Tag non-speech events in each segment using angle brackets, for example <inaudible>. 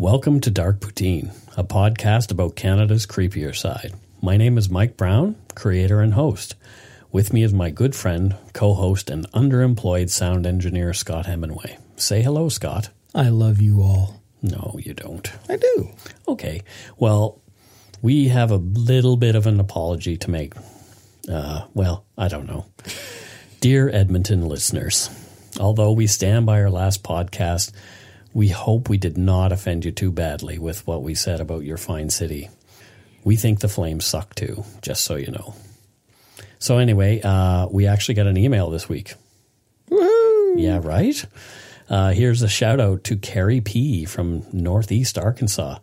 Welcome to Dark Poutine, a podcast about Canada's creepier side. My name is Mike Brown, creator and host. With me is my good friend, co host, and underemployed sound engineer, Scott Hemingway. Say hello, Scott. I love you all. No, you don't. I do. Okay. Well, we have a little bit of an apology to make. Uh, well, I don't know. Dear Edmonton listeners, although we stand by our last podcast, we hope we did not offend you too badly with what we said about your fine city. We think the Flames suck too, just so you know. So, anyway, uh, we actually got an email this week. Woohoo! Yeah, right? Uh, here's a shout out to Carrie P. from Northeast Arkansas.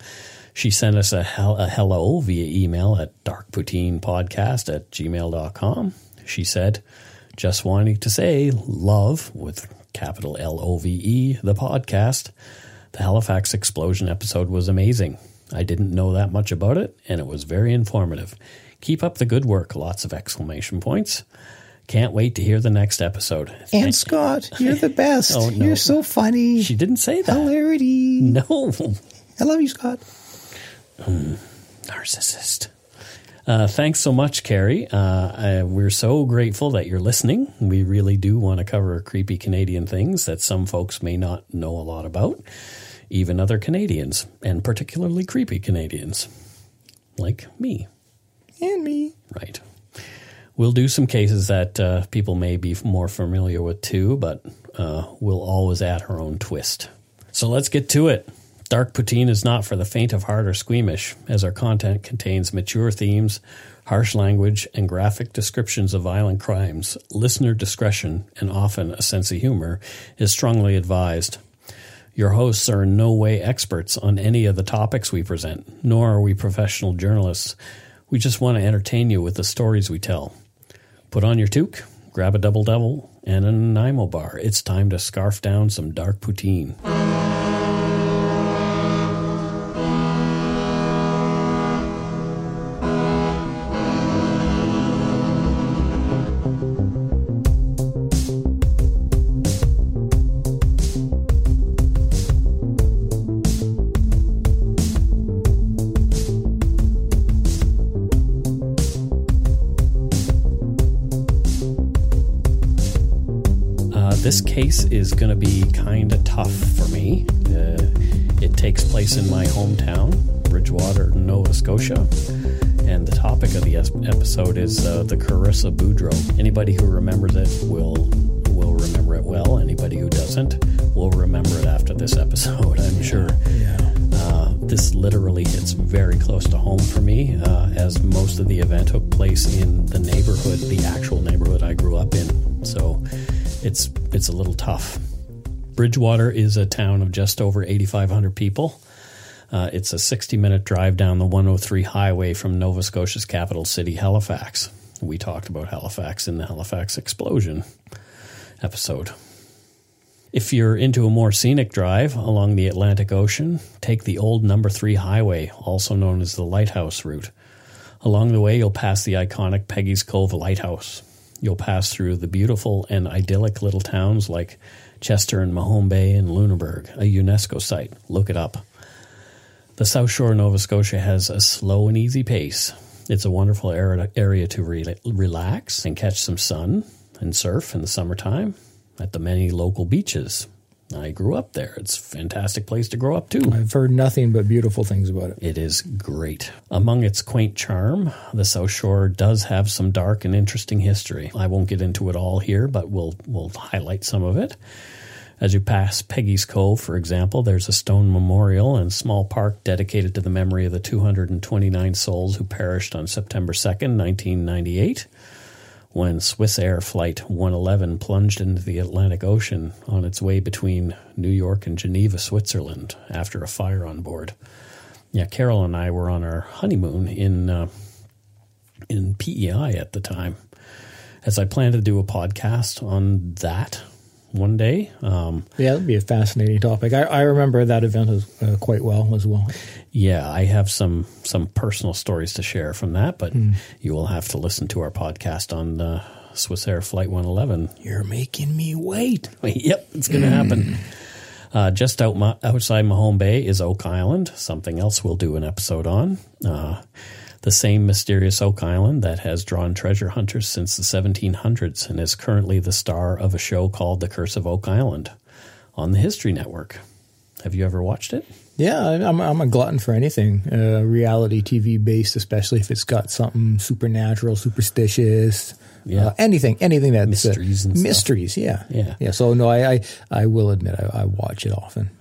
She sent us a, hel- a hello via email at darkpoutinepodcast at gmail.com. She said, just wanting to say love with capital L O V E, the podcast. The Halifax explosion episode was amazing. I didn't know that much about it, and it was very informative. Keep up the good work. Lots of exclamation points. Can't wait to hear the next episode. And Thank- Scott, you're the <laughs> best. Oh, no. You're so funny. She didn't say that. Hilarity. No. I love you, Scott. Hmm. narcissist. Uh, thanks so much, Carrie. Uh, I, we're so grateful that you're listening. We really do want to cover creepy Canadian things that some folks may not know a lot about, even other Canadians, and particularly creepy Canadians, like me. And me. Right. We'll do some cases that uh, people may be more familiar with too, but uh, we'll always add our own twist. So let's get to it. Dark Poutine is not for the faint of heart or squeamish, as our content contains mature themes, harsh language, and graphic descriptions of violent crimes. Listener discretion, and often a sense of humor, is strongly advised. Your hosts are in no way experts on any of the topics we present, nor are we professional journalists. We just want to entertain you with the stories we tell. Put on your toque, grab a double double, and a Nanaimo bar. It's time to scarf down some dark poutine. Case is going to be kind of tough for me. Uh, it takes place in my hometown, Bridgewater, Nova Scotia. And the topic of the episode is uh, the Carissa Boudreau. Anybody who remembers it will will remember it well. Anybody who doesn't will remember it after this episode, <laughs> I'm sure. Yeah. Uh, this literally hits very close to home for me, uh, as most of the event took place in the neighborhood, the actual neighborhood I grew up in. So it's it's a little tough. Bridgewater is a town of just over 8,500 people. Uh, it's a 60 minute drive down the 103 highway from Nova Scotia's capital city, Halifax. We talked about Halifax in the Halifax explosion episode. If you're into a more scenic drive along the Atlantic Ocean, take the old number 3 highway, also known as the Lighthouse route. Along the way, you'll pass the iconic Peggy's Cove Lighthouse. You'll pass through the beautiful and idyllic little towns like Chester and Mahone Bay and Lunenburg, a UNESCO site. Look it up. The South Shore of Nova Scotia has a slow and easy pace. It's a wonderful area to re- relax and catch some sun and surf in the summertime at the many local beaches. I grew up there. It's a fantastic place to grow up too. I've heard nothing but beautiful things about it. It is great. Among its quaint charm, the South Shore does have some dark and interesting history. I won't get into it all here, but we'll we'll highlight some of it. As you pass Peggy's Cove, for example, there's a stone memorial and small park dedicated to the memory of the 229 souls who perished on September 2nd, 1998. When Swiss Air Flight 111 plunged into the Atlantic Ocean on its way between New York and Geneva, Switzerland, after a fire on board. Yeah, Carol and I were on our honeymoon in uh, in PEI at the time. As I plan to do a podcast on that one day. Um, yeah, that'd be a fascinating topic. I, I remember that event as, uh, quite well as well. Yeah, I have some some personal stories to share from that, but mm. you will have to listen to our podcast on the Swiss Air Flight 111. You're making me wait. <laughs> yep, it's going to happen. Uh, just out my, outside Mahone Bay is Oak Island, something else we'll do an episode on. Uh, the same mysterious Oak Island that has drawn treasure hunters since the 1700s and is currently the star of a show called The Curse of Oak Island on the History Network. Have you ever watched it? Yeah, I'm, I'm a glutton for anything uh, reality TV based, especially if it's got something supernatural, superstitious. Yeah, uh, anything, anything that's mysteries, uh, mysteries. Yeah, yeah, yeah. So no, I, I, I will admit I, I watch it often.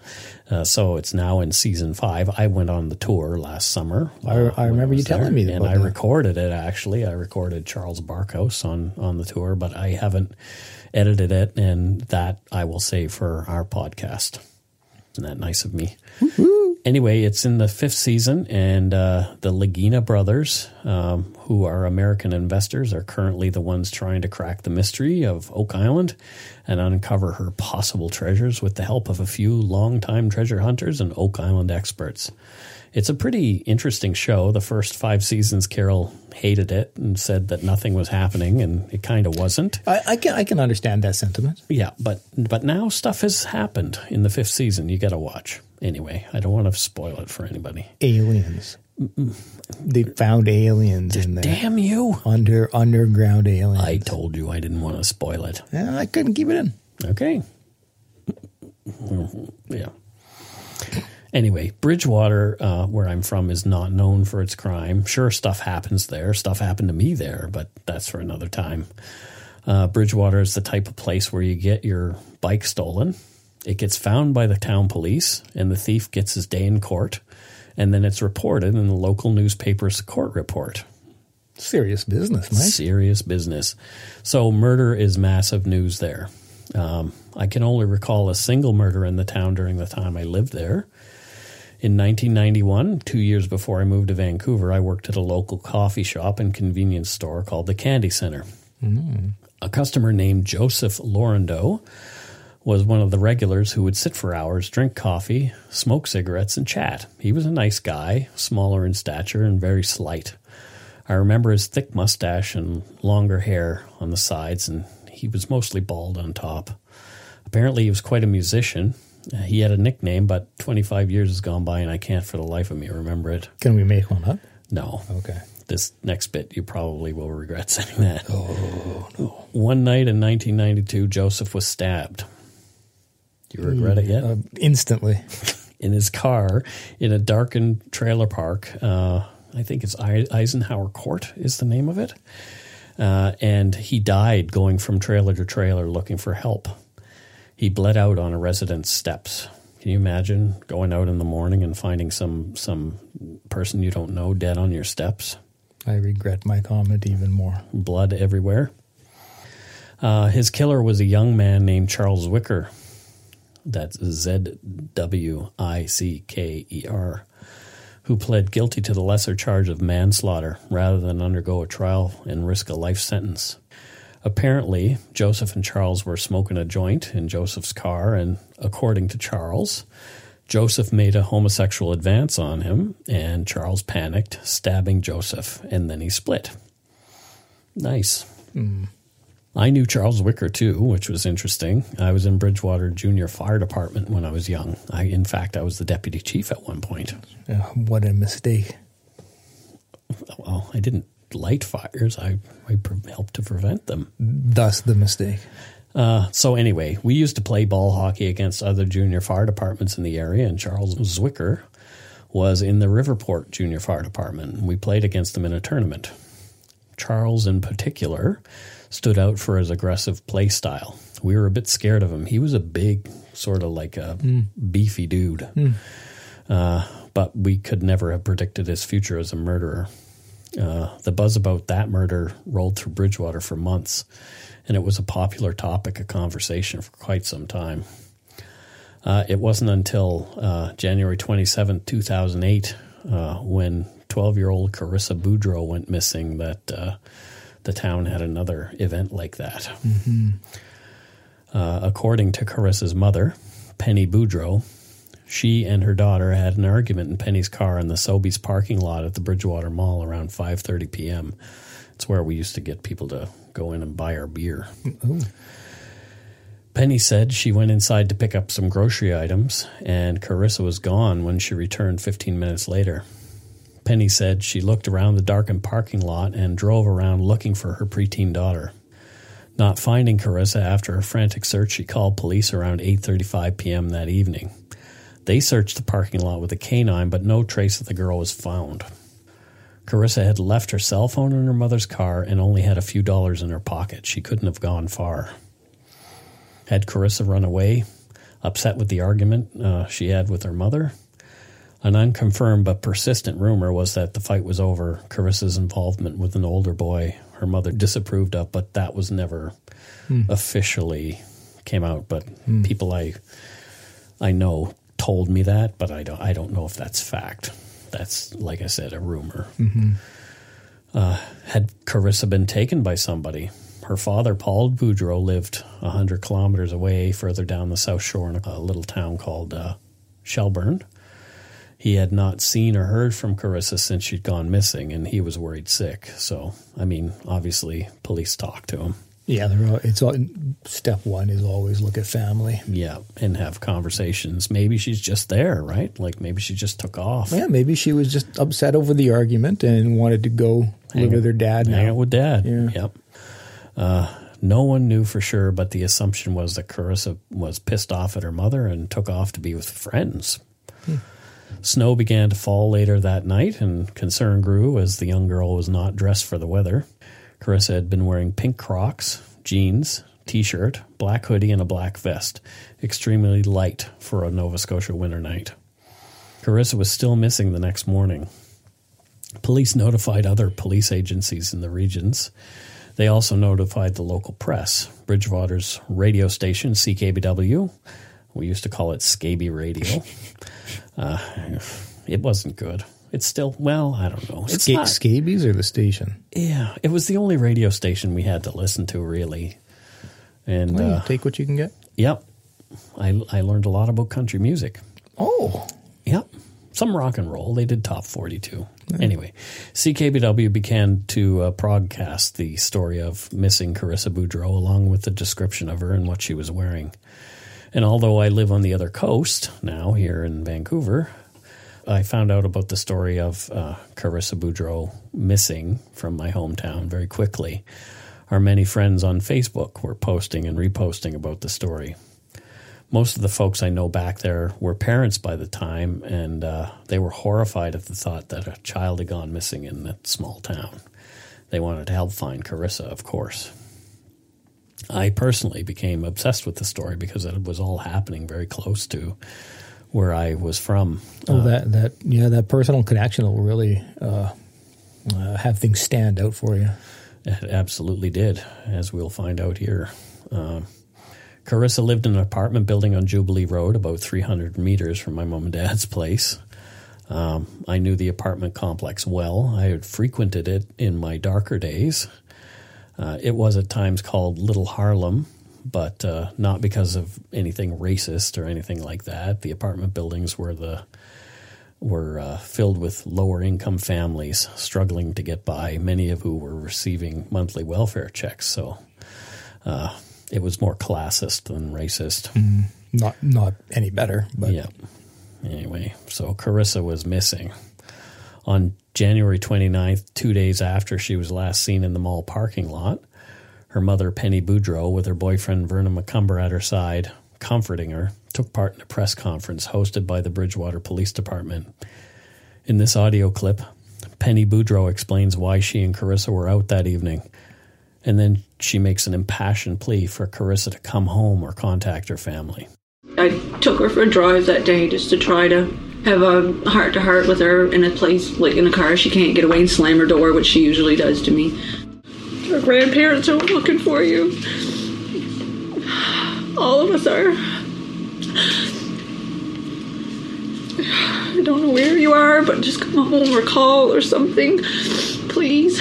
Uh, so it's now in season five. I went on the tour last summer. I, I remember I you telling there, me that, and I that. recorded it. Actually, I recorded Charles Barkhouse on on the tour, but I haven't edited it, and that I will save for our podcast. Isn't that nice of me? Woo-hoo. Anyway, it's in the fifth season, and uh, the Lagina brothers, um, who are American investors, are currently the ones trying to crack the mystery of Oak Island and uncover her possible treasures with the help of a few longtime treasure hunters and Oak Island experts. It's a pretty interesting show. The first five seasons, Carol hated it and said that nothing was happening, and it kind of wasn't. I, I, can I can understand that sentiment. Yeah, but but now stuff has happened in the fifth season. You got to watch anyway. I don't want to spoil it for anybody. Aliens. They found aliens in there. Damn you! Under underground aliens. I told you I didn't want to spoil it. Yeah, I couldn't keep it in. Okay. <laughs> Yeah. Anyway, Bridgewater, uh, where I'm from, is not known for its crime. Sure, stuff happens there. Stuff happened to me there, but that's for another time. Uh, Bridgewater is the type of place where you get your bike stolen. It gets found by the town police, and the thief gets his day in court, and then it's reported in the local newspaper's court report. Serious business, Mike. Serious business. So, murder is massive news there. Um, I can only recall a single murder in the town during the time I lived there. In 1991, two years before I moved to Vancouver, I worked at a local coffee shop and convenience store called the Candy Center. Mm. A customer named Joseph Laurendeau was one of the regulars who would sit for hours, drink coffee, smoke cigarettes, and chat. He was a nice guy, smaller in stature and very slight. I remember his thick mustache and longer hair on the sides, and he was mostly bald on top. Apparently, he was quite a musician he had a nickname, but 25 years has gone by and I can't for the life of me remember it. Can we make one up? No. Okay. This next bit, you probably will regret <laughs> saying that. Oh, no. One night in 1992, Joseph was stabbed. Do you regret it yet? Uh, instantly. <laughs> in his car in a darkened trailer park. Uh, I think it's Eisenhower Court is the name of it. Uh, and he died going from trailer to trailer looking for help. He bled out on a resident's steps. Can you imagine going out in the morning and finding some some person you don't know dead on your steps? I regret my comment even more. Blood everywhere. Uh, his killer was a young man named Charles Zwicker. That's Z W I C K E R, who pled guilty to the lesser charge of manslaughter rather than undergo a trial and risk a life sentence. Apparently, Joseph and Charles were smoking a joint in Joseph's car, and according to Charles, Joseph made a homosexual advance on him, and Charles panicked, stabbing Joseph, and then he split. Nice. Mm. I knew Charles Zwicker too, which was interesting. I was in Bridgewater Junior Fire Department when I was young. I, in fact, I was the deputy chief at one point. Uh, what a mistake! Well, I didn't light fires. I, I helped to prevent them. Thus the mistake. Uh, so anyway, we used to play ball hockey against other junior fire departments in the area, and Charles Zwicker was in the Riverport Junior Fire Department. We played against them in a tournament. Charles, in particular, stood out for his aggressive play style. We were a bit scared of him. He was a big, sort of like a mm. beefy dude. Mm. Uh, but we could never have predicted his future as a murderer. Uh, the buzz about that murder rolled through Bridgewater for months, and it was a popular topic of conversation for quite some time. Uh, it wasn't until uh, January 27, 2008, uh, when 12 year old Carissa Boudreau went missing, that uh, the town had another event like that. Mm-hmm. Uh, according to Carissa's mother, Penny Boudreau, she and her daughter had an argument in Penny's car in the Sobeys parking lot at the Bridgewater Mall around 5:30 p.m. It's where we used to get people to go in and buy our beer. Ooh. Penny said she went inside to pick up some grocery items, and Carissa was gone when she returned 15 minutes later. Penny said she looked around the darkened parking lot and drove around looking for her preteen daughter. Not finding Carissa after a frantic search, she called police around 8:35 p.m. that evening. They searched the parking lot with a canine, but no trace of the girl was found. Carissa had left her cell phone in her mother's car and only had a few dollars in her pocket. She couldn't have gone far. Had Carissa run away, upset with the argument uh, she had with her mother? An unconfirmed but persistent rumor was that the fight was over Carissa's involvement with an older boy her mother disapproved of, but that was never mm. officially came out. But mm. people I I know told me that, but I don't I don't know if that's fact. That's like I said, a rumor. Mm-hmm. Uh, had Carissa been taken by somebody? Her father, Paul Boudreau, lived 100 kilometers away, further down the South Shore in a little town called uh, Shelburne. He had not seen or heard from Carissa since she'd gone missing, and he was worried sick. So, I mean, obviously, police talked to him. Yeah, it's all, step one is always look at family. Yeah, and have conversations. Maybe she's just there, right? Like maybe she just took off. Yeah, maybe she was just upset over the argument and wanted to go hang live with her dad. Hang out with dad. Yeah. Yep. Uh, no one knew for sure, but the assumption was that Carissa was pissed off at her mother and took off to be with friends. Hmm. Snow began to fall later that night, and concern grew as the young girl was not dressed for the weather. Carissa had been wearing pink Crocs, jeans, t shirt, black hoodie, and a black vest, extremely light for a Nova Scotia winter night. Carissa was still missing the next morning. Police notified other police agencies in the regions. They also notified the local press. Bridgewater's radio station, CKBW, we used to call it Scaby Radio. <laughs> Uh, it wasn't good. It's still well, I don't know. It's Sca- not, Scabies or the station? Yeah, it was the only radio station we had to listen to, really. And well, uh, take what you can get. Yep, I I learned a lot about country music. Oh, yep, some rock and roll. They did top forty too. Yeah. Anyway, CKBW began to uh, broadcast the story of missing Carissa Boudreau, along with the description of her and what she was wearing. And although I live on the other coast now here in Vancouver, I found out about the story of uh, Carissa Boudreau missing from my hometown very quickly. Our many friends on Facebook were posting and reposting about the story. Most of the folks I know back there were parents by the time, and uh, they were horrified at the thought that a child had gone missing in that small town. They wanted to help find Carissa, of course. I personally became obsessed with the story because it was all happening very close to where I was from. Oh, uh, that that yeah, that personal connection will really uh, uh, have things stand out for you. It absolutely did, as we'll find out here. Uh, Carissa lived in an apartment building on Jubilee Road, about 300 meters from my mom and dad's place. Um, I knew the apartment complex well. I had frequented it in my darker days. Uh, it was at times called Little Harlem, but uh, not because of anything racist or anything like that. The apartment buildings were the were uh, filled with lower income families struggling to get by, many of who were receiving monthly welfare checks. So uh, it was more classist than racist. Mm, not not any better, but yeah. Anyway, so Carissa was missing on January 29th, two days after she was last seen in the mall parking lot. Her mother, Penny Boudreau, with her boyfriend Vernon McCumber at her side, comforting her, took part in a press conference hosted by the Bridgewater Police Department. In this audio clip, Penny Boudreau explains why she and Carissa were out that evening, and then she makes an impassioned plea for Carissa to come home or contact her family. I took her for a drive that day just to try to have a heart to heart with her in a place like in a car she can't get away and slam her door, which she usually does to me. Her grandparents are looking for you. All of us are. I don't know where you are, but just come home or call or something, please.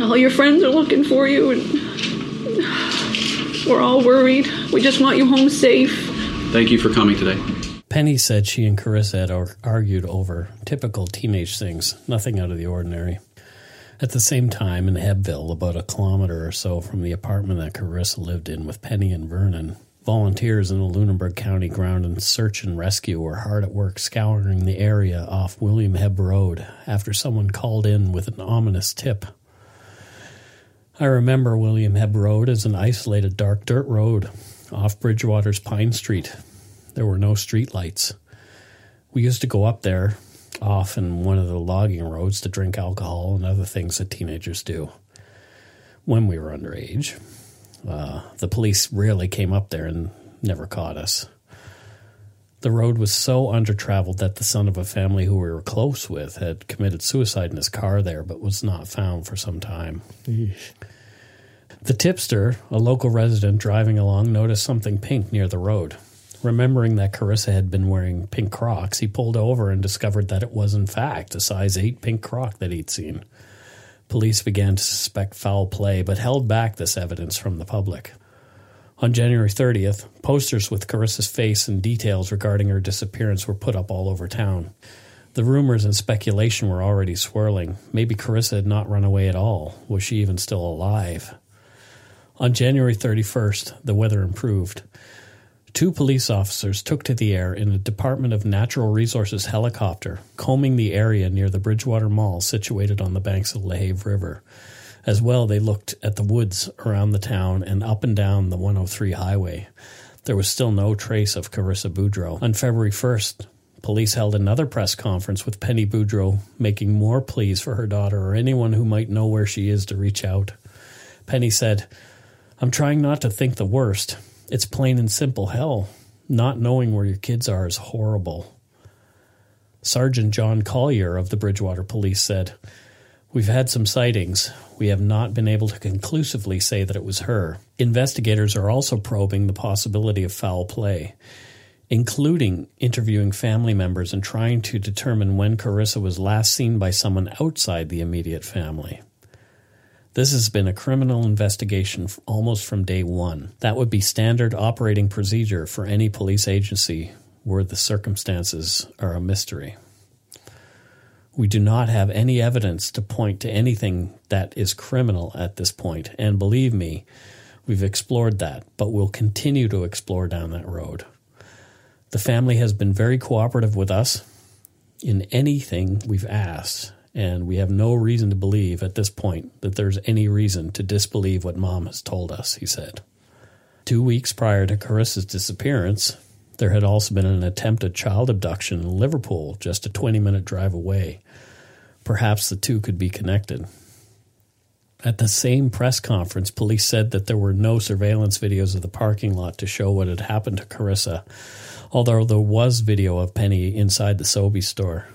All your friends are looking for you, and we're all worried. We just want you home safe. Thank you for coming today. Penny said she and Carissa had argued over typical teenage things, nothing out of the ordinary. At the same time, in Hebbville, about a kilometer or so from the apartment that Carissa lived in with Penny and Vernon, volunteers in the Lunenburg County Ground and Search and Rescue were hard at work scouring the area off William Hebb Road after someone called in with an ominous tip. I remember William Hebb Road as an isolated dark dirt road off Bridgewater's Pine Street. There were no street lights. We used to go up there off in one of the logging roads to drink alcohol and other things that teenagers do when we were underage. Uh, the police rarely came up there and never caught us. The road was so undertraveled that the son of a family who we were close with had committed suicide in his car there but was not found for some time. Eesh. The tipster, a local resident driving along, noticed something pink near the road. Remembering that Carissa had been wearing pink Crocs, he pulled over and discovered that it was, in fact, a size 8 pink Croc that he'd seen. Police began to suspect foul play, but held back this evidence from the public. On January 30th, posters with Carissa's face and details regarding her disappearance were put up all over town. The rumors and speculation were already swirling. Maybe Carissa had not run away at all. Was she even still alive? On January 31st, the weather improved. Two police officers took to the air in a Department of Natural Resources helicopter, combing the area near the Bridgewater Mall situated on the banks of the LaHave River. As well, they looked at the woods around the town and up and down the 103 highway. There was still no trace of Carissa Boudreau. On February 1st, police held another press conference with Penny Boudreau, making more pleas for her daughter or anyone who might know where she is to reach out. Penny said, I'm trying not to think the worst. It's plain and simple hell. Not knowing where your kids are is horrible. Sergeant John Collier of the Bridgewater Police said, We've had some sightings. We have not been able to conclusively say that it was her. Investigators are also probing the possibility of foul play, including interviewing family members and trying to determine when Carissa was last seen by someone outside the immediate family. This has been a criminal investigation almost from day one. That would be standard operating procedure for any police agency where the circumstances are a mystery. We do not have any evidence to point to anything that is criminal at this point, and believe me, we've explored that, but we'll continue to explore down that road. The family has been very cooperative with us in anything we've asked, and we have no reason to believe at this point that there's any reason to disbelieve what mom has told us, he said. Two weeks prior to Carissa's disappearance, there had also been an attempted child abduction in Liverpool, just a 20 minute drive away. Perhaps the two could be connected. At the same press conference, police said that there were no surveillance videos of the parking lot to show what had happened to Carissa, although there was video of Penny inside the Sobeys store.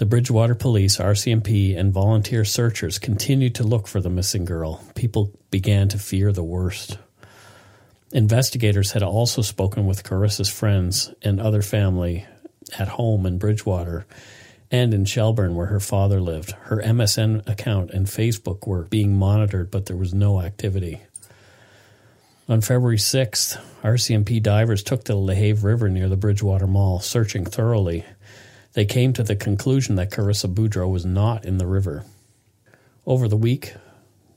The Bridgewater Police, RCMP, and volunteer searchers continued to look for the missing girl. People began to fear the worst. Investigators had also spoken with Carissa's friends and other family at home in Bridgewater and in Shelburne, where her father lived. Her MSN account and Facebook were being monitored, but there was no activity. On February 6th, RCMP divers took to the LaHave River near the Bridgewater Mall, searching thoroughly. They came to the conclusion that Carissa Boudreau was not in the river. Over the week,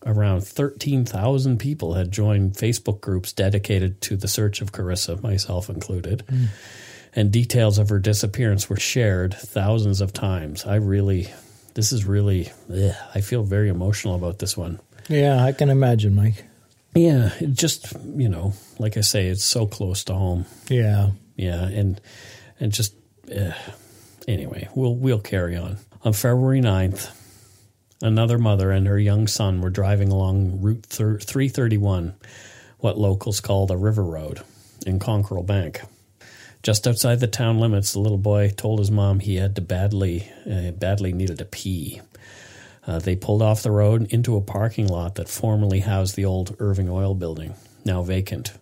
around 13,000 people had joined Facebook groups dedicated to the search of Carissa, myself included. Mm. And details of her disappearance were shared thousands of times. I really, this is really, ugh, I feel very emotional about this one. Yeah, I can imagine, Mike. Yeah, it just, you know, like I say, it's so close to home. Yeah. Yeah, and and just ugh, Anyway, we'll we'll carry on. On February 9th, another mother and her young son were driving along Route 331, what locals call the River Road, in Conquerall Bank. Just outside the town limits, the little boy told his mom he had to badly, uh, badly needed to pee. Uh, they pulled off the road into a parking lot that formerly housed the old Irving Oil building, now vacant.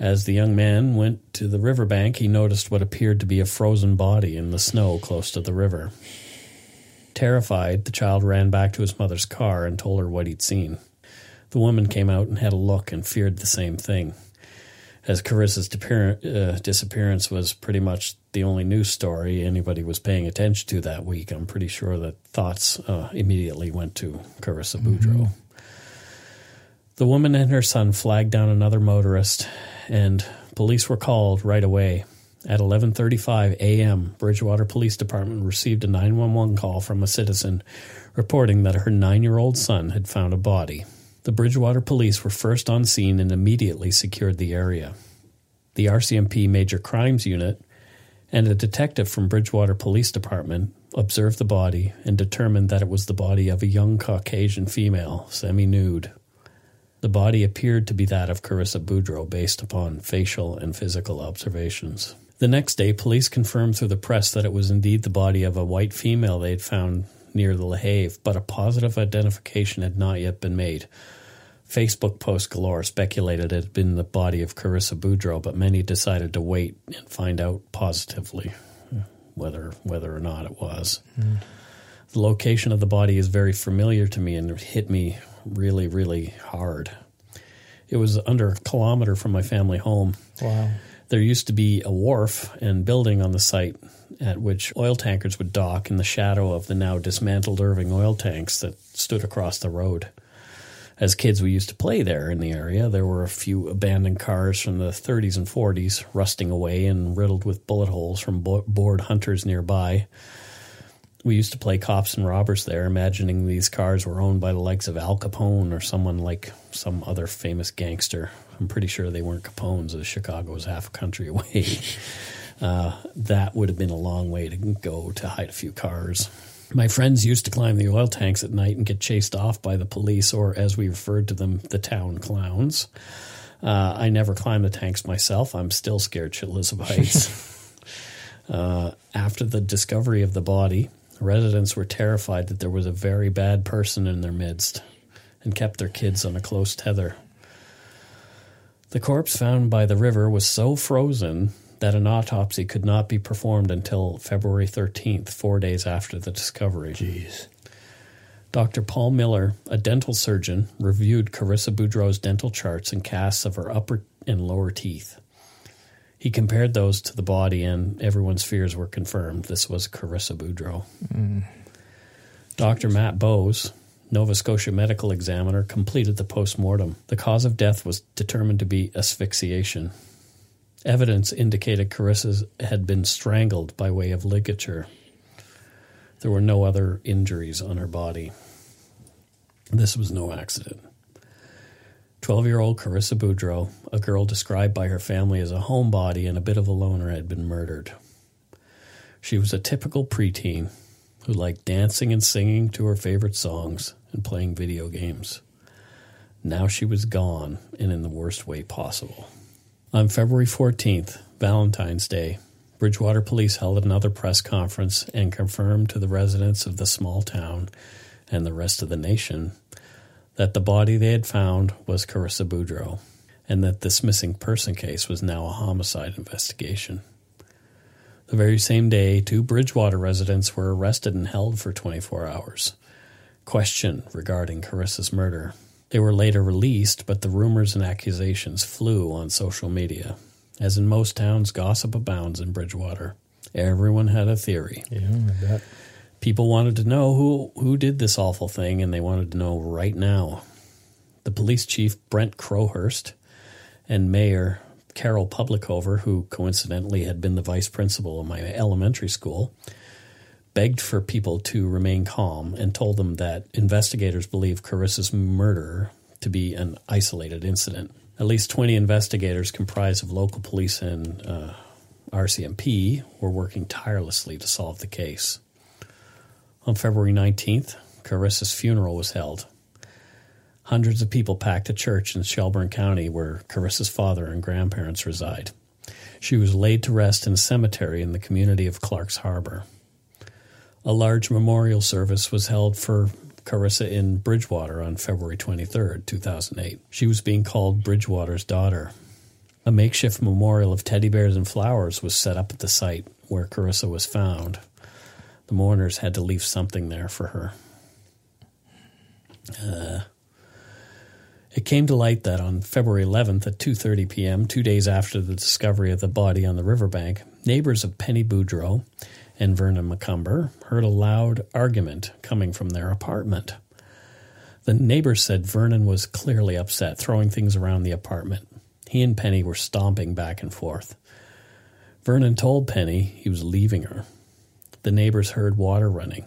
As the young man went to the riverbank, he noticed what appeared to be a frozen body in the snow close to the river. Terrified, the child ran back to his mother's car and told her what he'd seen. The woman came out and had a look and feared the same thing. As Carissa's uh, disappearance was pretty much the only news story anybody was paying attention to that week, I'm pretty sure that thoughts uh, immediately went to Carissa. Mm-hmm. The woman and her son flagged down another motorist and police were called right away. At 11:35 a.m., Bridgewater Police Department received a 911 call from a citizen reporting that her 9-year-old son had found a body. The Bridgewater police were first on scene and immediately secured the area. The RCMP Major Crimes Unit and a detective from Bridgewater Police Department observed the body and determined that it was the body of a young Caucasian female, semi nude. The body appeared to be that of Carissa Boudreau based upon facial and physical observations. The next day, police confirmed through the press that it was indeed the body of a white female they had found near the LaHave, but a positive identification had not yet been made. Facebook posts galore speculated it had been the body of Carissa Boudreau, but many decided to wait and find out positively whether whether or not it was. Mm. The location of the body is very familiar to me and hit me really, really hard. It was under a kilometer from my family home. Wow. There used to be a wharf and building on the site at which oil tankers would dock in the shadow of the now dismantled Irving oil tanks that stood across the road. As kids, we used to play there in the area. There were a few abandoned cars from the 30s and 40s rusting away and riddled with bullet holes from bored hunters nearby we used to play cops and robbers there, imagining these cars were owned by the likes of Al Capone or someone like some other famous gangster. I'm pretty sure they weren't Capones, as Chicago was half a country <laughs> away. uh, that would have been a long way to go to hide a few cars. My friends used to climb the oil tanks at night and get chased off by the police, or as we referred to them, the town clowns. Uh, I never climbed the tanks myself. I'm still scared shitless of heights. <laughs> uh, after the discovery of the body, Residents were terrified that there was a very bad person in their midst and kept their kids on a close tether. The corpse found by the river was so frozen that an autopsy could not be performed until February 13th, four days after the discovery. Jeez. Dr. Paul Miller, a dental surgeon, reviewed Carissa Boudreau's dental charts and casts of her upper and lower teeth. He compared those to the body, and everyone's fears were confirmed. This was Carissa Boudreau. Mm. Dr. Matt Bowes, Nova Scotia medical examiner, completed the post mortem. The cause of death was determined to be asphyxiation. Evidence indicated Carissa had been strangled by way of ligature. There were no other injuries on her body. This was no accident. 12 year old Carissa Boudreau, a girl described by her family as a homebody and a bit of a loner, had been murdered. She was a typical preteen who liked dancing and singing to her favorite songs and playing video games. Now she was gone and in the worst way possible. On February 14th, Valentine's Day, Bridgewater Police held another press conference and confirmed to the residents of the small town and the rest of the nation that the body they had found was Carissa Boudreau, and that this missing person case was now a homicide investigation. The very same day, two Bridgewater residents were arrested and held for 24 hours, questioned regarding Carissa's murder. They were later released, but the rumors and accusations flew on social media. As in most towns, gossip abounds in Bridgewater. Everyone had a theory. Yeah, I bet people wanted to know who who did this awful thing, and they wanted to know right now. The police chief Brent Crowhurst and Mayor Carol Publicover, who coincidentally had been the vice principal of my elementary school, begged for people to remain calm and told them that investigators believe Carissa's murder to be an isolated incident. At least 20 investigators comprised of local police and uh, RCMP were working tirelessly to solve the case. On February 19th, Carissa's funeral was held. Hundreds of people packed a church in Shelburne County where Carissa's father and grandparents reside. She was laid to rest in a cemetery in the community of Clark's Harbor. A large memorial service was held for Carissa in Bridgewater on February 23, 2008. She was being called Bridgewater's daughter. A makeshift memorial of teddy bears and flowers was set up at the site where Carissa was found. The mourners had to leave something there for her. Uh, it came to light that on February 11th at 2:30 p.m., 2 days after the discovery of the body on the riverbank, neighbors of Penny Boudreau and Vernon McCumber heard a loud argument coming from their apartment. The neighbors said Vernon was clearly upset, throwing things around the apartment. He and Penny were stomping back and forth. Vernon told Penny he was leaving her. The neighbors heard water running.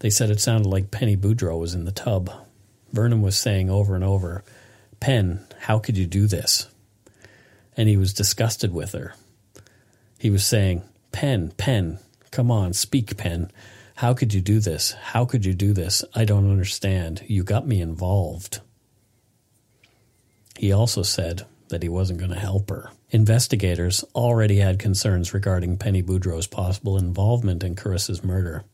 They said it sounded like Penny Boudreau was in the tub. Vernon was saying over and over, Pen, how could you do this? And he was disgusted with her. He was saying, Pen, Pen, come on, speak, Pen. How could you do this? How could you do this? I don't understand. You got me involved. He also said that he wasn't going to help her. Investigators already had concerns regarding Penny Boudreau's possible involvement in Carissa's murder.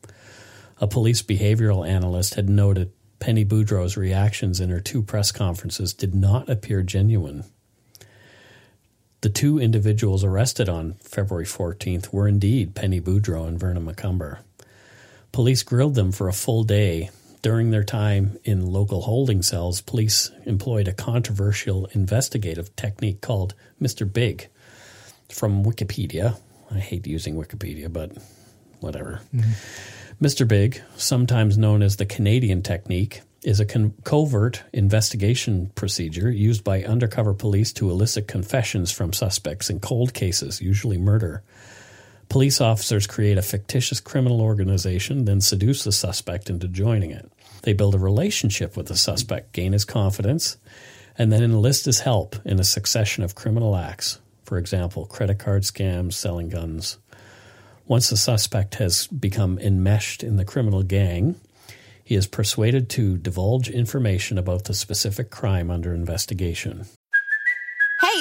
A police behavioral analyst had noted Penny Boudreau's reactions in her two press conferences did not appear genuine. The two individuals arrested on February 14th were indeed Penny Boudreau and Vernon McCumber. Police grilled them for a full day. During their time in local holding cells, police employed a controversial investigative technique called Mr. Big. From Wikipedia, I hate using Wikipedia, but whatever. Mm-hmm. Mr. Big, sometimes known as the Canadian technique, is a con- covert investigation procedure used by undercover police to elicit confessions from suspects in cold cases, usually murder. Police officers create a fictitious criminal organization, then seduce the suspect into joining it. They build a relationship with the suspect, gain his confidence, and then enlist his help in a succession of criminal acts. For example, credit card scams, selling guns. Once the suspect has become enmeshed in the criminal gang, he is persuaded to divulge information about the specific crime under investigation.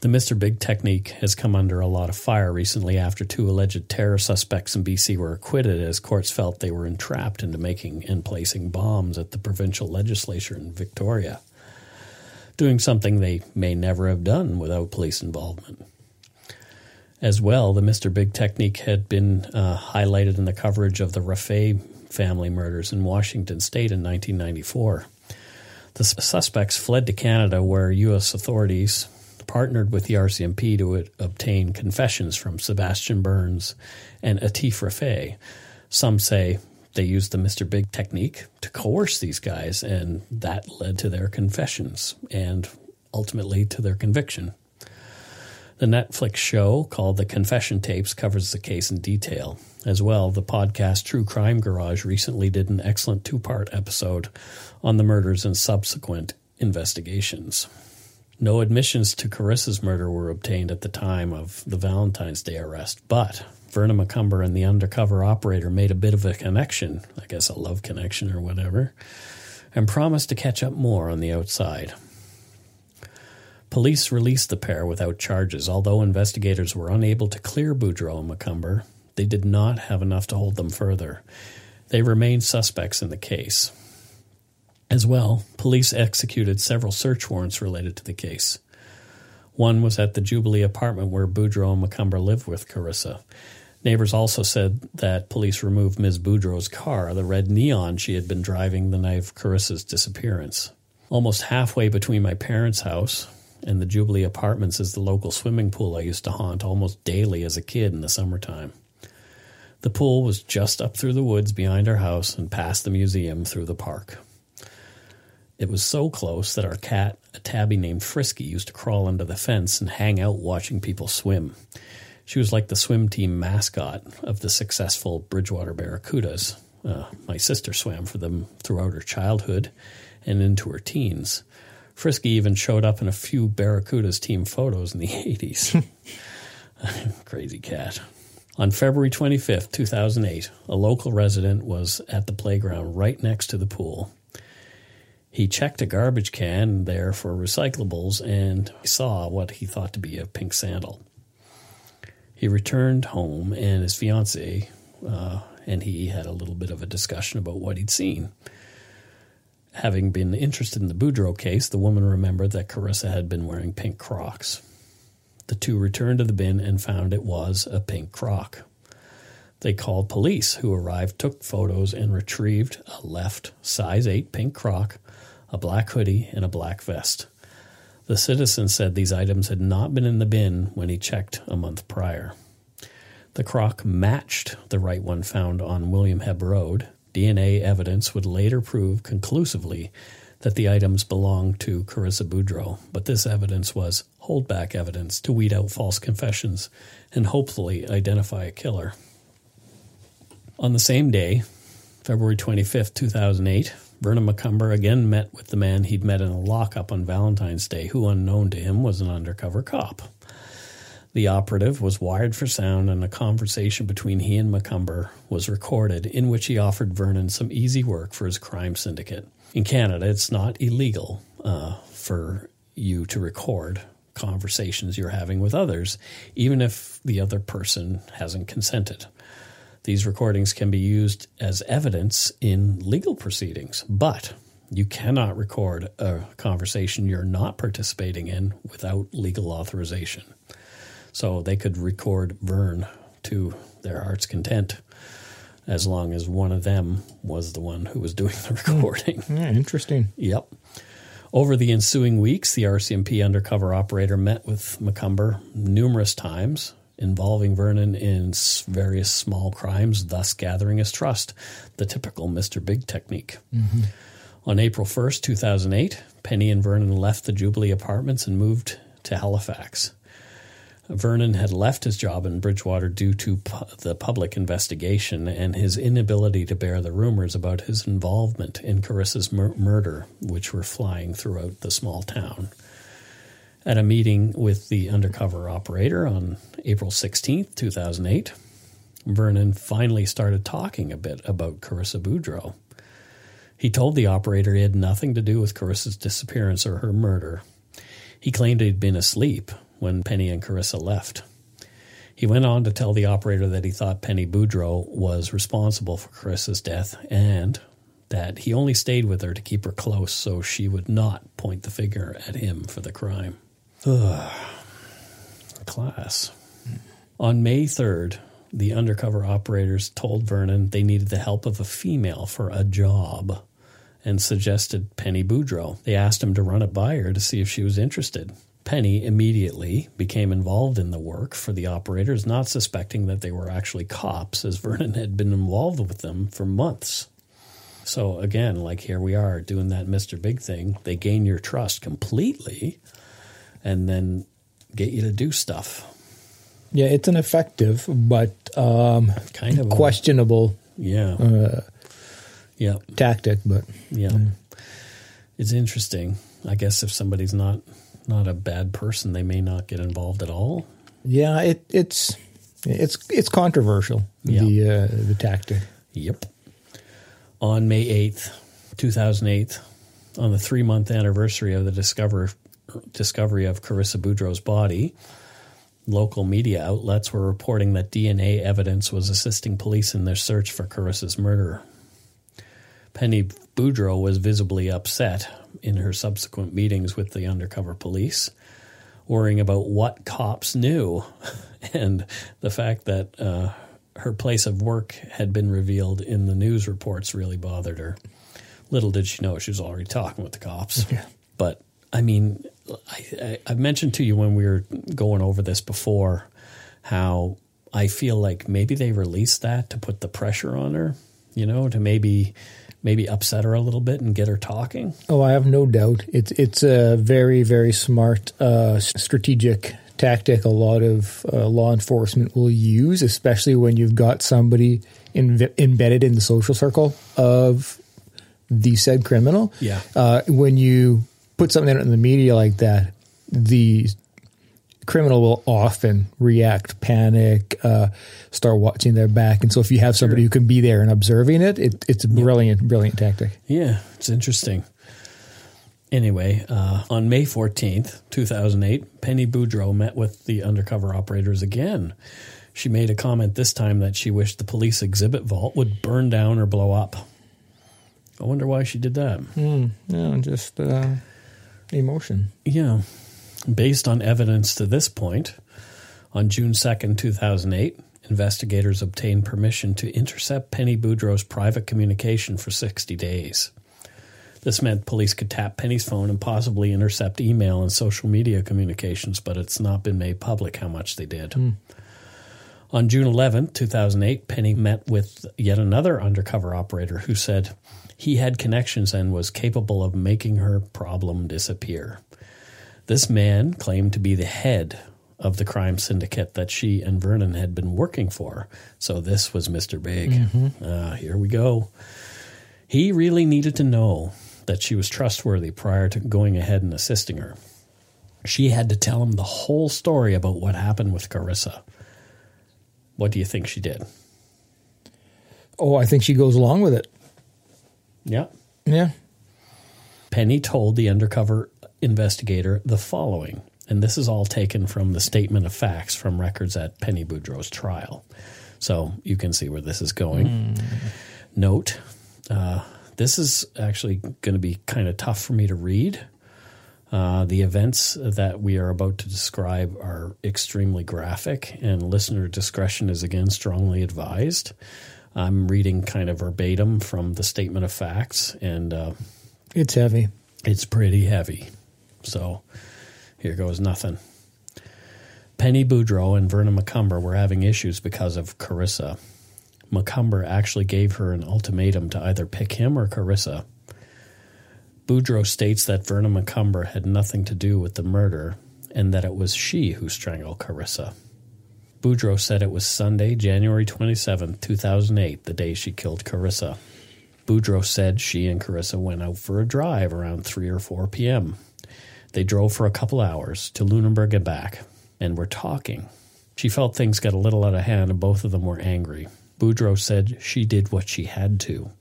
The Mr. Big technique has come under a lot of fire recently after two alleged terror suspects in BC were acquitted as courts felt they were entrapped into making and placing bombs at the provincial legislature in Victoria, doing something they may never have done without police involvement. As well, the Mr. Big technique had been uh, highlighted in the coverage of the Rafay family murders in Washington state in 1994. The suspects fled to Canada, where U.S. authorities partnered with the RCMP to obtain confessions from Sebastian Burns and Atif Rafay. Some say they used the Mr. Big technique to coerce these guys, and that led to their confessions and ultimately to their conviction. The Netflix show called The Confession Tapes covers the case in detail. As well, the podcast True Crime Garage recently did an excellent two part episode on the murders and subsequent investigations. No admissions to Carissa's murder were obtained at the time of the Valentine's Day arrest, but Vernon McCumber and the undercover operator made a bit of a connection, I guess a love connection or whatever, and promised to catch up more on the outside. Police released the pair without charges, although investigators were unable to clear Boudreau and McCumber. They did not have enough to hold them further. They remain suspects in the case. As well, police executed several search warrants related to the case. One was at the Jubilee apartment where Boudreau and McCumber lived with Carissa. Neighbors also said that police removed Ms. Boudreau's car, the red neon she had been driving the night of Carissa's disappearance. Almost halfway between my parents' house and the Jubilee apartments is the local swimming pool I used to haunt almost daily as a kid in the summertime. The pool was just up through the woods behind our house and past the museum through the park. It was so close that our cat, a tabby named Frisky, used to crawl under the fence and hang out watching people swim. She was like the swim team mascot of the successful Bridgewater Barracudas. Uh, my sister swam for them throughout her childhood and into her teens. Frisky even showed up in a few Barracudas team photos in the <laughs> 80s. <laughs> Crazy cat. On February 25th, 2008, a local resident was at the playground right next to the pool. He checked a garbage can there for recyclables and saw what he thought to be a pink sandal. He returned home and his fiancee uh, and he had a little bit of a discussion about what he'd seen. Having been interested in the Boudreau case, the woman remembered that Carissa had been wearing pink Crocs. The two returned to the bin and found it was a pink croc. They called police, who arrived, took photos, and retrieved a left size 8 pink croc, a black hoodie, and a black vest. The citizen said these items had not been in the bin when he checked a month prior. The croc matched the right one found on William Hebb Road. DNA evidence would later prove conclusively that the items belonged to Carissa Boudreau, but this evidence was holdback evidence to weed out false confessions and hopefully identify a killer. On the same day, February 25th, 2008, Vernon McCumber again met with the man he'd met in a lockup on Valentine's Day, who, unknown to him, was an undercover cop. The operative was wired for sound, and a conversation between he and McCumber was recorded in which he offered Vernon some easy work for his crime syndicate in Canada, it's not illegal uh, for you to record conversations you're having with others, even if the other person hasn't consented. These recordings can be used as evidence in legal proceedings, but you cannot record a conversation you're not participating in without legal authorization. So they could record Vern to their heart's content as long as one of them was the one who was doing the <laughs> recording. Hmm. Yeah, interesting. Yep. Over the ensuing weeks, the RCMP undercover operator met with McCumber numerous times, involving Vernon in various small crimes, thus gathering his trust, the typical Mr. Big technique. Mm-hmm. On April 1st, 2008, Penny and Vernon left the Jubilee Apartments and moved to Halifax. Vernon had left his job in Bridgewater due to pu- the public investigation and his inability to bear the rumors about his involvement in Carissa's mur- murder, which were flying throughout the small town. At a meeting with the undercover operator on April 16th, 2008, Vernon finally started talking a bit about Carissa Boudreau. He told the operator he had nothing to do with Carissa's disappearance or her murder. He claimed he'd been asleep when Penny and Carissa left. He went on to tell the operator that he thought Penny Boudreau was responsible for Carissa's death and that he only stayed with her to keep her close so she would not point the finger at him for the crime. Class. On May 3rd, the undercover operators told Vernon they needed the help of a female for a job and suggested Penny Boudreau. They asked him to run it by her to see if she was interested. Penny immediately became involved in the work for the operators, not suspecting that they were actually cops, as Vernon had been involved with them for months. So, again, like here we are doing that Mr. Big thing. They gain your trust completely and then get you to do stuff. Yeah, it's an effective but um, kind of questionable. A, yeah. Uh, yeah. Tactic, but yeah. yeah. It's interesting. I guess if somebody's not not a bad person, they may not get involved at all. Yeah, it, it's it's it's controversial. Yeah. The uh, the tactic. Yep. On May eighth, two thousand eight, on the three month anniversary of the discover, discovery of Carissa Boudreau's body, local media outlets were reporting that DNA evidence was assisting police in their search for Carissa's murderer. Penny Boudreau was visibly upset in her subsequent meetings with the undercover police, worrying about what cops knew <laughs> and the fact that uh, her place of work had been revealed in the news reports really bothered her. Little did she know she was already talking with the cops. Yeah. But I mean, I, I, mentioned to you when we were going over this before how I feel like maybe they released that to put the pressure on her you know, to maybe maybe upset her a little bit and get her talking? Oh, I have no doubt. It's it's a very very smart uh, strategic tactic. A lot of uh, law enforcement will use, especially when you've got somebody in, embedded in the social circle of the said criminal. Yeah. Uh, when you put something out in the media like that, the criminal will often react, panic, uh, start watching their back. And so if you have somebody sure. who can be there and observing it, it it's a brilliant, yep. brilliant tactic. Yeah, it's interesting. Anyway, uh, on May 14th, 2008, Penny Boudreau met with the undercover operators again. She made a comment this time that she wished the police exhibit vault would burn down or blow up. I wonder why she did that. Mm, yeah, just uh, emotion. Yeah. Based on evidence to this point, on June 2nd, 2008, investigators obtained permission to intercept Penny Boudreau's private communication for 60 days. This meant police could tap Penny's phone and possibly intercept email and social media communications, but it's not been made public how much they did. Mm. On June 11, 2008, Penny met with yet another undercover operator who said he had connections and was capable of making her problem disappear. This man claimed to be the head of the crime syndicate that she and Vernon had been working for. So this was Mr. Big. Mm-hmm. Uh, here we go. He really needed to know that she was trustworthy prior to going ahead and assisting her. She had to tell him the whole story about what happened with Carissa. What do you think she did? Oh, I think she goes along with it. Yeah. Yeah. Penny told the undercover investigator the following, and this is all taken from the statement of facts from records at Penny Boudreau's trial. So you can see where this is going. Mm. Note, uh, this is actually going to be kind of tough for me to read. Uh, the events that we are about to describe are extremely graphic, and listener discretion is again strongly advised. I'm reading kind of verbatim from the statement of facts, and uh, it's heavy. It's pretty heavy. So here goes nothing. Penny Boudreau and Verna McCumber were having issues because of Carissa. McCumber actually gave her an ultimatum to either pick him or Carissa. Boudreau states that Verna McCumber had nothing to do with the murder and that it was she who strangled Carissa. Boudreau said it was Sunday, January 27, 2008, the day she killed Carissa. Boudreau said she and Carissa went out for a drive around 3 or 4 p.m. They drove for a couple hours to Lunenburg and back and were talking. She felt things got a little out of hand and both of them were angry. Boudreau said she did what she had to.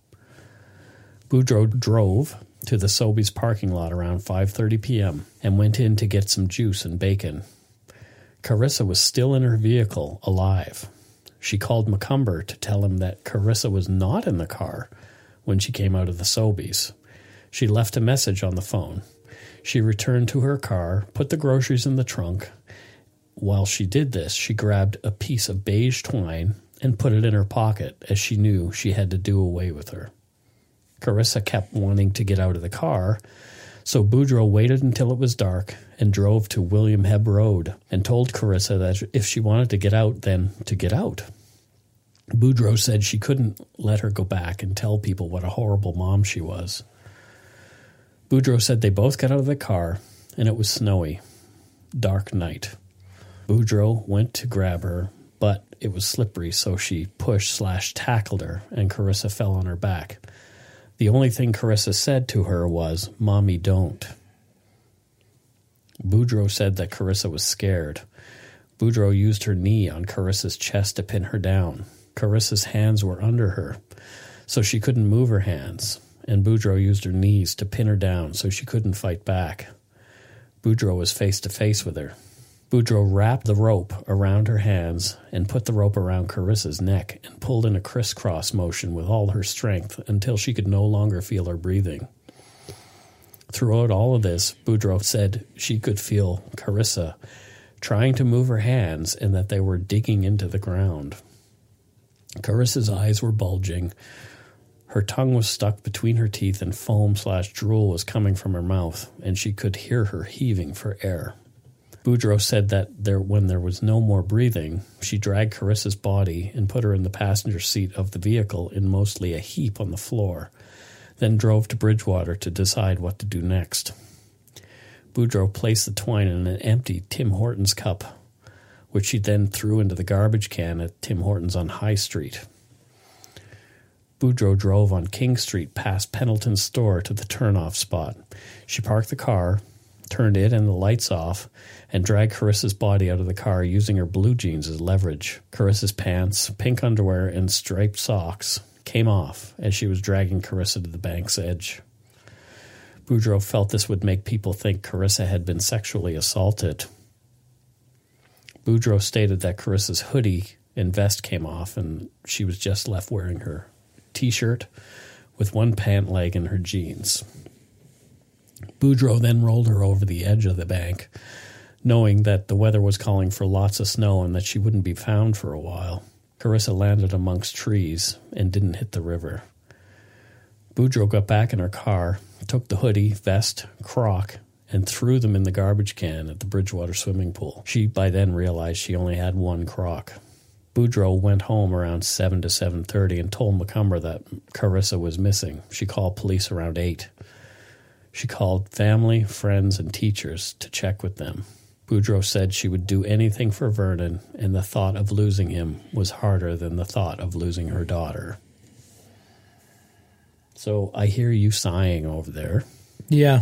Boudreau drove to the Sobeys parking lot around 5:30 p.m. and went in to get some juice and bacon. Carissa was still in her vehicle, alive. She called McCumber to tell him that Carissa was not in the car when she came out of the Sobeys. She left a message on the phone. She returned to her car, put the groceries in the trunk. While she did this, she grabbed a piece of beige twine and put it in her pocket as she knew she had to do away with her. Carissa kept wanting to get out of the car, so Boudreau waited until it was dark and drove to William Hebb Road and told Carissa that if she wanted to get out, then to get out. Boudreau said she couldn't let her go back and tell people what a horrible mom she was. Boudreau said they both got out of the car and it was snowy. Dark night. Boudreau went to grab her, but it was slippery, so she pushed slash tackled her, and Carissa fell on her back. The only thing Carissa said to her was, Mommy, don't. Boudreau said that Carissa was scared. Boudreau used her knee on Carissa's chest to pin her down. Carissa's hands were under her, so she couldn't move her hands, and Boudreau used her knees to pin her down so she couldn't fight back. Boudreau was face to face with her. Boudreau wrapped the rope around her hands and put the rope around Carissa's neck and pulled in a crisscross motion with all her strength until she could no longer feel her breathing. Throughout all of this, Boudreau said she could feel Carissa trying to move her hands and that they were digging into the ground. Carissa's eyes were bulging. Her tongue was stuck between her teeth and foam slash drool was coming from her mouth, and she could hear her heaving for air. Boudreau said that there, when there was no more breathing, she dragged Carissa's body and put her in the passenger seat of the vehicle in mostly a heap on the floor, then drove to Bridgewater to decide what to do next. Boudreau placed the twine in an empty Tim Hortons cup, which she then threw into the garbage can at Tim Hortons on High Street. Boudreau drove on King Street past Pendleton's store to the turnoff spot. She parked the car, turned it and the lights off, and dragged Carissa's body out of the car using her blue jeans as leverage. Carissa's pants, pink underwear, and striped socks came off as she was dragging Carissa to the bank's edge. Boudreau felt this would make people think Carissa had been sexually assaulted. Boudreau stated that Carissa's hoodie and vest came off and she was just left wearing her t shirt with one pant leg and her jeans. Boudreau then rolled her over the edge of the bank, knowing that the weather was calling for lots of snow and that she wouldn't be found for a while. Carissa landed amongst trees and didn't hit the river. Boudreau got back in her car, took the hoodie, vest, croc, and threw them in the garbage can at the Bridgewater swimming pool. She by then realized she only had one croc. Boudreau went home around 7 to 7.30 and told McCumber that Carissa was missing. She called police around 8. She called family, friends, and teachers to check with them. Boudreau said she would do anything for Vernon, and the thought of losing him was harder than the thought of losing her daughter. So I hear you sighing over there. Yeah.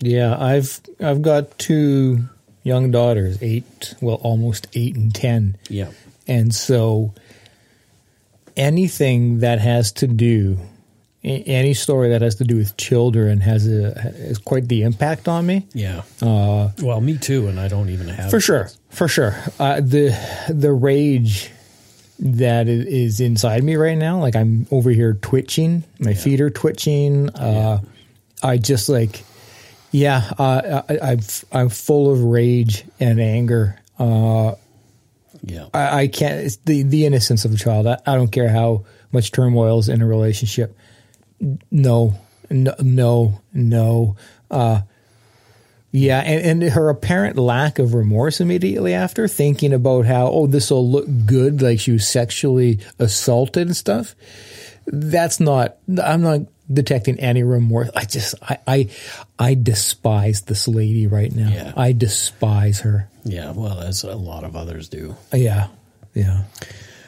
Yeah, I've I've got two young daughters, eight, well, almost eight and ten. Yeah. And so anything that has to do any story that has to do with children has a has quite the impact on me. Yeah. Uh, well, me too, and I don't even have For sure. For sure. Uh, the the rage that is inside me right now, like I'm over here twitching, my feet are twitching. Uh, I just like yeah, uh, I, I've, I'm full of rage and anger. Uh, Yeah. I, I can't. It's the the innocence of a child. I, I don't care how much turmoil is in a relationship. No, no, no, no. Uh, yeah, and, and her apparent lack of remorse immediately after, thinking about how oh this will look good, like she was sexually assaulted and stuff. That's not. I'm not detecting any remorse. I just I I, I despise this lady right now. Yeah. I despise her. yeah. Well, as a lot of others do. Yeah, yeah.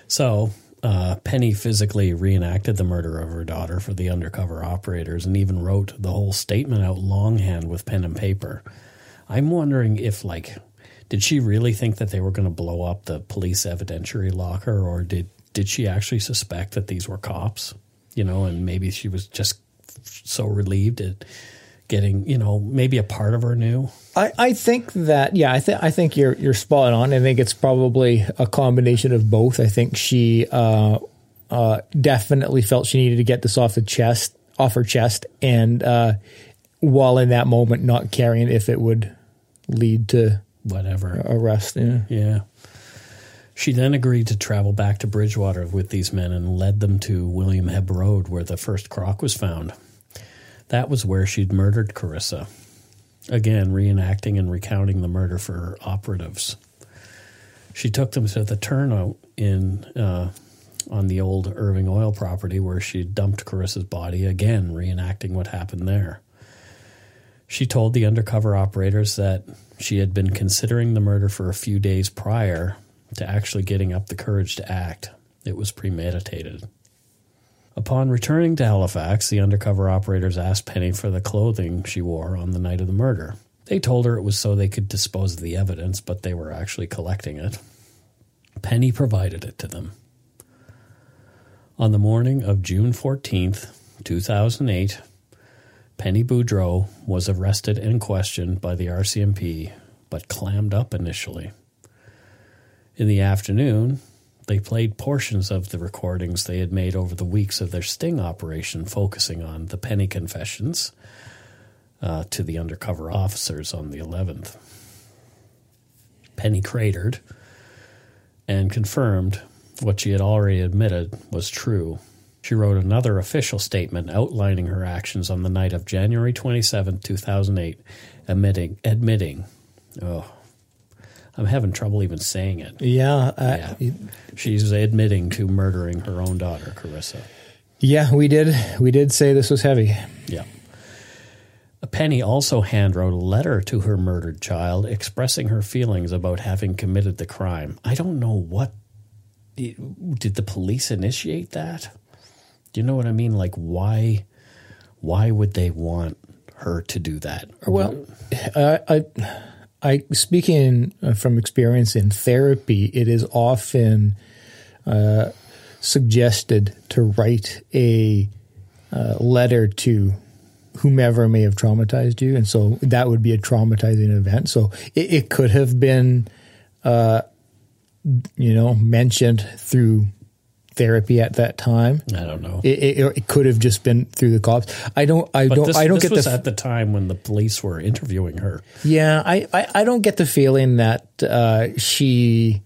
So uh, Penny physically reenacted the murder of her daughter for the undercover operators and even wrote the whole statement out longhand with pen and paper. I'm wondering if, like, did she really think that they were going to blow up the police evidentiary locker, or did did she actually suspect that these were cops? You know, and maybe she was just so relieved at getting, you know, maybe a part of her knew. I, I think that yeah, I think I think you're you're spot on. I think it's probably a combination of both. I think she uh, uh, definitely felt she needed to get this off the chest, off her chest, and uh, while in that moment, not caring if it would lead to Whatever. arrest. Yeah. Yeah. She then agreed to travel back to Bridgewater with these men and led them to William Hebb Road, where the first croc was found. That was where she'd murdered Carissa. Again, reenacting and recounting the murder for her operatives. She took them to the turnout in uh, on the old Irving oil property where she dumped Carissa's body, again reenacting what happened there. She told the undercover operators that she had been considering the murder for a few days prior to actually getting up the courage to act. It was premeditated. Upon returning to Halifax, the undercover operators asked Penny for the clothing she wore on the night of the murder. They told her it was so they could dispose of the evidence, but they were actually collecting it. Penny provided it to them. On the morning of June 14th, 2008, Penny Boudreau was arrested and questioned by the RCMP, but clammed up initially. In the afternoon, they played portions of the recordings they had made over the weeks of their sting operation, focusing on the Penny confessions uh, to the undercover officers on the 11th. Penny cratered and confirmed what she had already admitted was true. She wrote another official statement outlining her actions on the night of January 27, 2008, admitting, admitting, oh, I'm having trouble even saying it. Yeah, uh, Yeah. She's admitting to murdering her own daughter, Carissa. yeah, we did. We did say this was heavy. Yeah. Penny also handwrote a letter to her murdered child expressing her feelings about having committed the crime. I don't know what. Did the police initiate that? Do you know what I mean? Like, why? Why would they want her to do that? Well, uh, I, I speaking uh, from experience in therapy, it is often uh, suggested to write a uh, letter to whomever may have traumatized you, and so that would be a traumatizing event. So it, it could have been, uh, you know, mentioned through therapy at that time. I don't know. It, it, it could have just been through the cops. I don't. I but don't. this, I don't get the at the time when the police were interviewing her. Yeah, I, I, I don't get the feeling that uh, she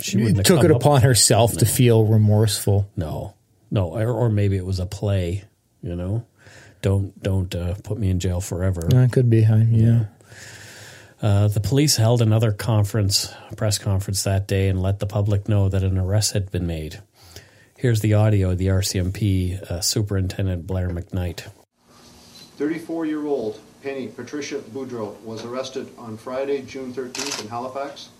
She took it up- upon herself to feel remorseful. No, no, or, or maybe it was a play. You know, don't don't uh, put me in jail forever. That could be, huh? yeah. Uh, the police held another conference, press conference that day, and let the public know that an arrest had been made. Here's the audio of the RCMP uh, Superintendent Blair McKnight. 34 year old Penny Patricia Boudreau was arrested on Friday, June 13th in Halifax.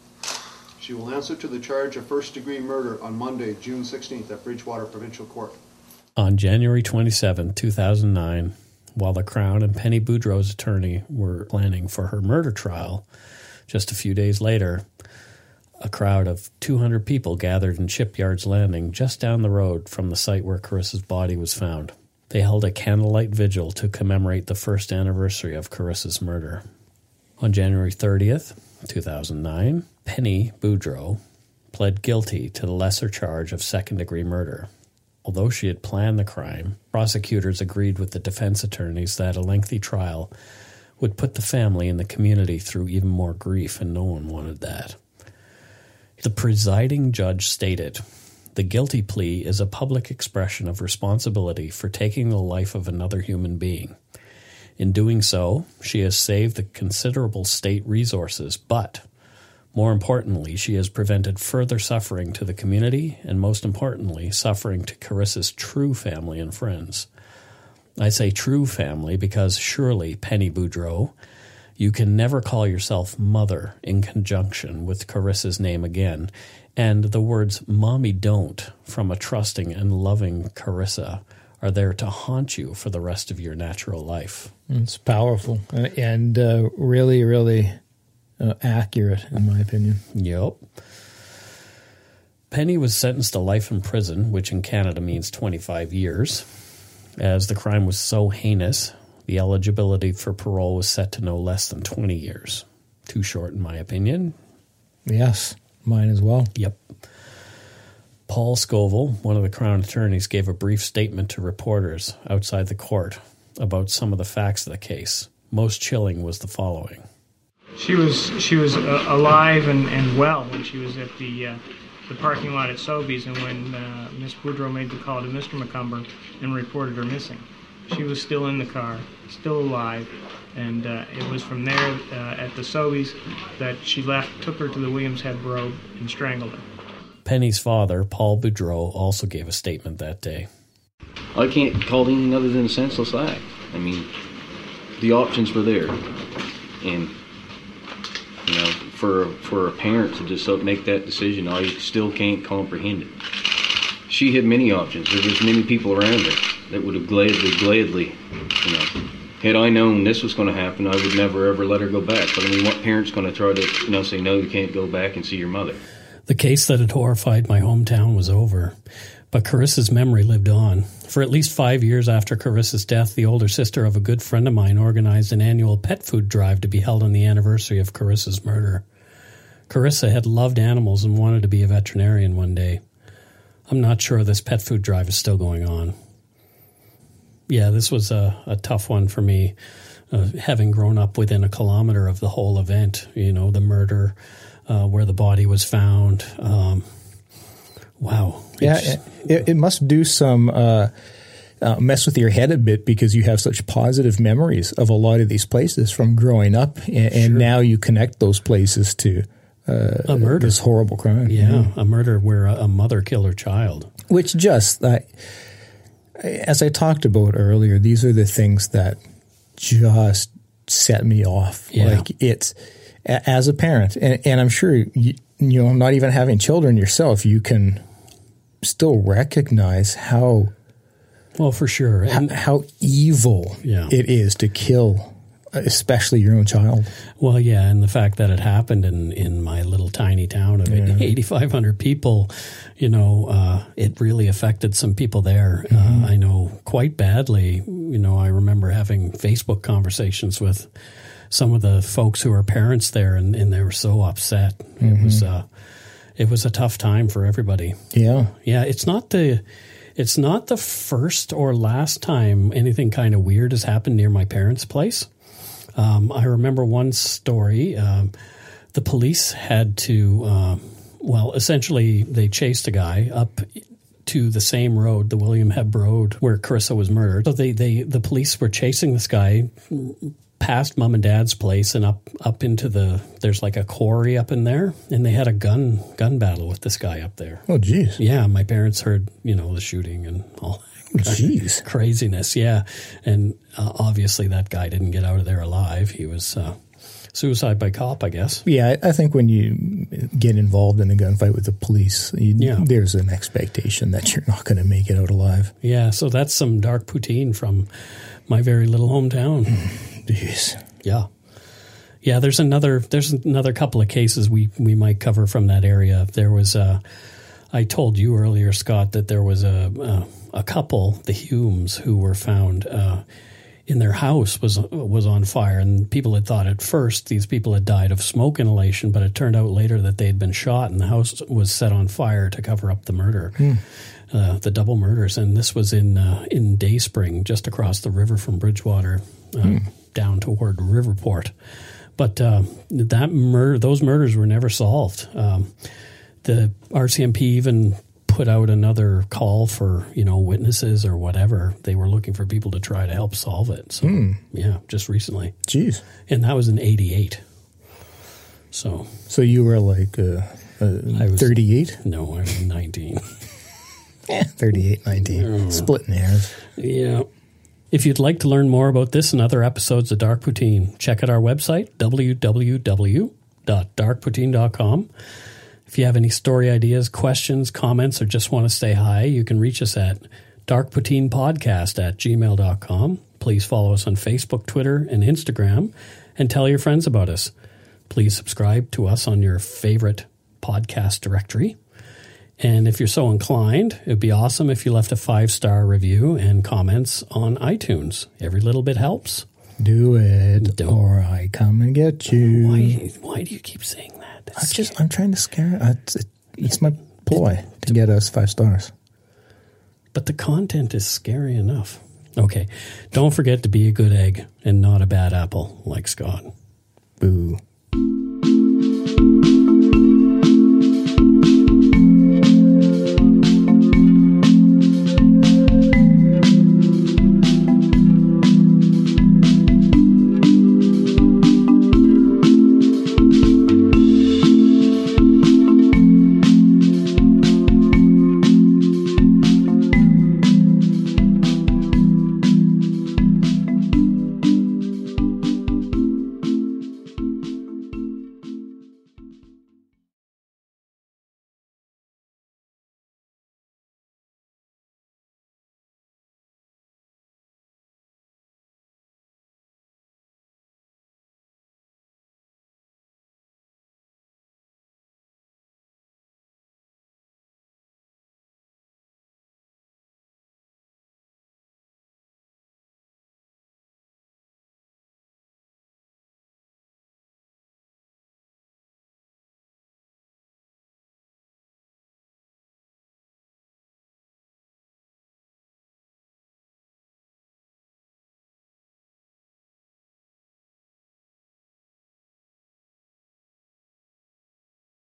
She will answer to the charge of first degree murder on Monday, June 16th at Bridgewater Provincial Court. On January 27, 2009, while the Crown and Penny Boudreau's attorney were planning for her murder trial, just a few days later, a crowd of 200 people gathered in Shipyards Landing just down the road from the site where Carissa's body was found. They held a candlelight vigil to commemorate the first anniversary of Carissa's murder. On January 30th, 2009, Penny Boudreau pled guilty to the lesser charge of second degree murder. Although she had planned the crime, prosecutors agreed with the defense attorneys that a lengthy trial would put the family and the community through even more grief, and no one wanted that. The presiding judge stated The guilty plea is a public expression of responsibility for taking the life of another human being. In doing so, she has saved the considerable state resources, but more importantly, she has prevented further suffering to the community and, most importantly, suffering to Carissa's true family and friends. I say true family because surely, Penny Boudreau, you can never call yourself mother in conjunction with Carissa's name again, and the words mommy don't from a trusting and loving Carissa are there to haunt you for the rest of your natural life. It's powerful and, uh, really, really uh, accurate, in my opinion. Yep. Penny was sentenced to life in prison, which in Canada means 25 years. As the crime was so heinous, the eligibility for parole was set to no less than 20 years. Too short, in my opinion. Yes, mine as well. Yep. Paul Scoville, one of the Crown attorneys, gave a brief statement to reporters outside the court about some of the facts of the case. Most chilling was the following. She was she was uh, alive and, and well when she was at the uh, the parking lot at Sobeys, and when uh, Miss Boudreau made the call to Mr. McCumber and reported her missing, she was still in the car, still alive, and uh, it was from there uh, at the Sobeys that she left, took her to the Williams Head Road, and strangled her. Penny's father, Paul Boudreau, also gave a statement that day. I can't call it anything other than a senseless act. I mean, the options were there, and you know, for for a parent to just make that decision, I still can't comprehend it. She had many options. There was many people around her that would have gladly, gladly, you know, had I known this was going to happen, I would never ever let her go back. But I mean, what parent's going to try to, you know, say no, you can't go back and see your mother? The case that had horrified my hometown was over, but Carissa's memory lived on. For at least five years after Carissa's death, the older sister of a good friend of mine organized an annual pet food drive to be held on the anniversary of Carissa's murder. Carissa had loved animals and wanted to be a veterinarian one day. I'm not sure this pet food drive is still going on. Yeah, this was a, a tough one for me, uh, having grown up within a kilometer of the whole event, you know, the murder, uh, where the body was found. Um, wow. Yeah, it, it must do some uh, uh, mess with your head a bit because you have such positive memories of a lot of these places from growing up, and, and now you connect those places to a murder. this horrible crime. yeah, a murder where a, a mother killed her child. Which just, I, as I talked about earlier, these are the things that just set me off. Yeah. Like it's as a parent, and, and I'm sure you, you know, not even having children yourself, you can still recognize how Well, for sure. And how evil Yeah. it is to kill, especially your own child. Well, yeah, and the fact that it happened in, in my little tiny town of 8,500 people, you know, uh, it really affected some people there. Uh, I know quite badly. You know, I remember having Facebook conversations with some of the folks who are parents there, and, and they were so upset. It was uh, it was a tough time for everybody. Yeah, Yeah, it's not the it's not the first or last time anything kind of weird has happened near my parents' place. Um, I remember one story. Um, the police had to, um, well, essentially, they chased a guy up to the same road, the William Hebb Road, where Carissa was murdered. So they, they, the police were chasing this guy past mom and dad's place and up up into the there's like a quarry up in there and they had a gun gun battle with this guy up there Oh, jeez. yeah, my parents heard, you know, the shooting and all that Jeez. craziness. Yeah. And uh, obviously that guy didn't get out of there alive. He was uh, suicide by cop, I guess. Yeah, I I think when you get involved in a gunfight with the police, you, Yeah. there's an expectation that you're not going to make it out alive. Yeah. So that's some dark poutine from my very little hometown. <laughs> Jeez. Yeah. Yeah, there's another there's another couple of cases we we might cover from that area. There was a I told you earlier, Scott, that there was a a, a couple, the Humes, who were found uh, in their house was was on fire, and people had thought at first these people had died of smoke inhalation, but it turned out later that they had been shot, and the house was set on fire to cover up the murder. Uh, the double murders, and this was in uh, in Dayspring, just across the river from Bridgewater, uh, down toward Riverport. But uh, that mur- those murders were never solved. Um, the RCMP even put out another call for you know witnesses or whatever. They were looking for people to try to help solve it. So yeah, just recently, Jeez. and that was in '88. So So you were like uh, uh, I was- 38? no, I was 19. <laughs> Eh, 38, 19. Splitting hairs. Yeah. If you'd like to learn more about this and other episodes of Dark Poutine, check out our website, www.darkpoutine.com. If you have any story ideas, questions, comments, or just want to say hi, you can reach us at darkpoutinepodcast at gmail.com. Please follow us on Facebook, Twitter, and Instagram, and tell your friends about us. Please subscribe to us on your favorite podcast directory. And if you're so inclined, it'd be awesome if you left a five star review and comments on iTunes. Every little bit helps. Do it, Don't. or I come and get you. Why? Why do you keep saying that? I'm just, I'm trying to scare. Uh, it's, it's my ploy to get us five stars. but the content is scary enough. Okay, don't forget to be a good egg and not a bad apple, like Scott. Boo.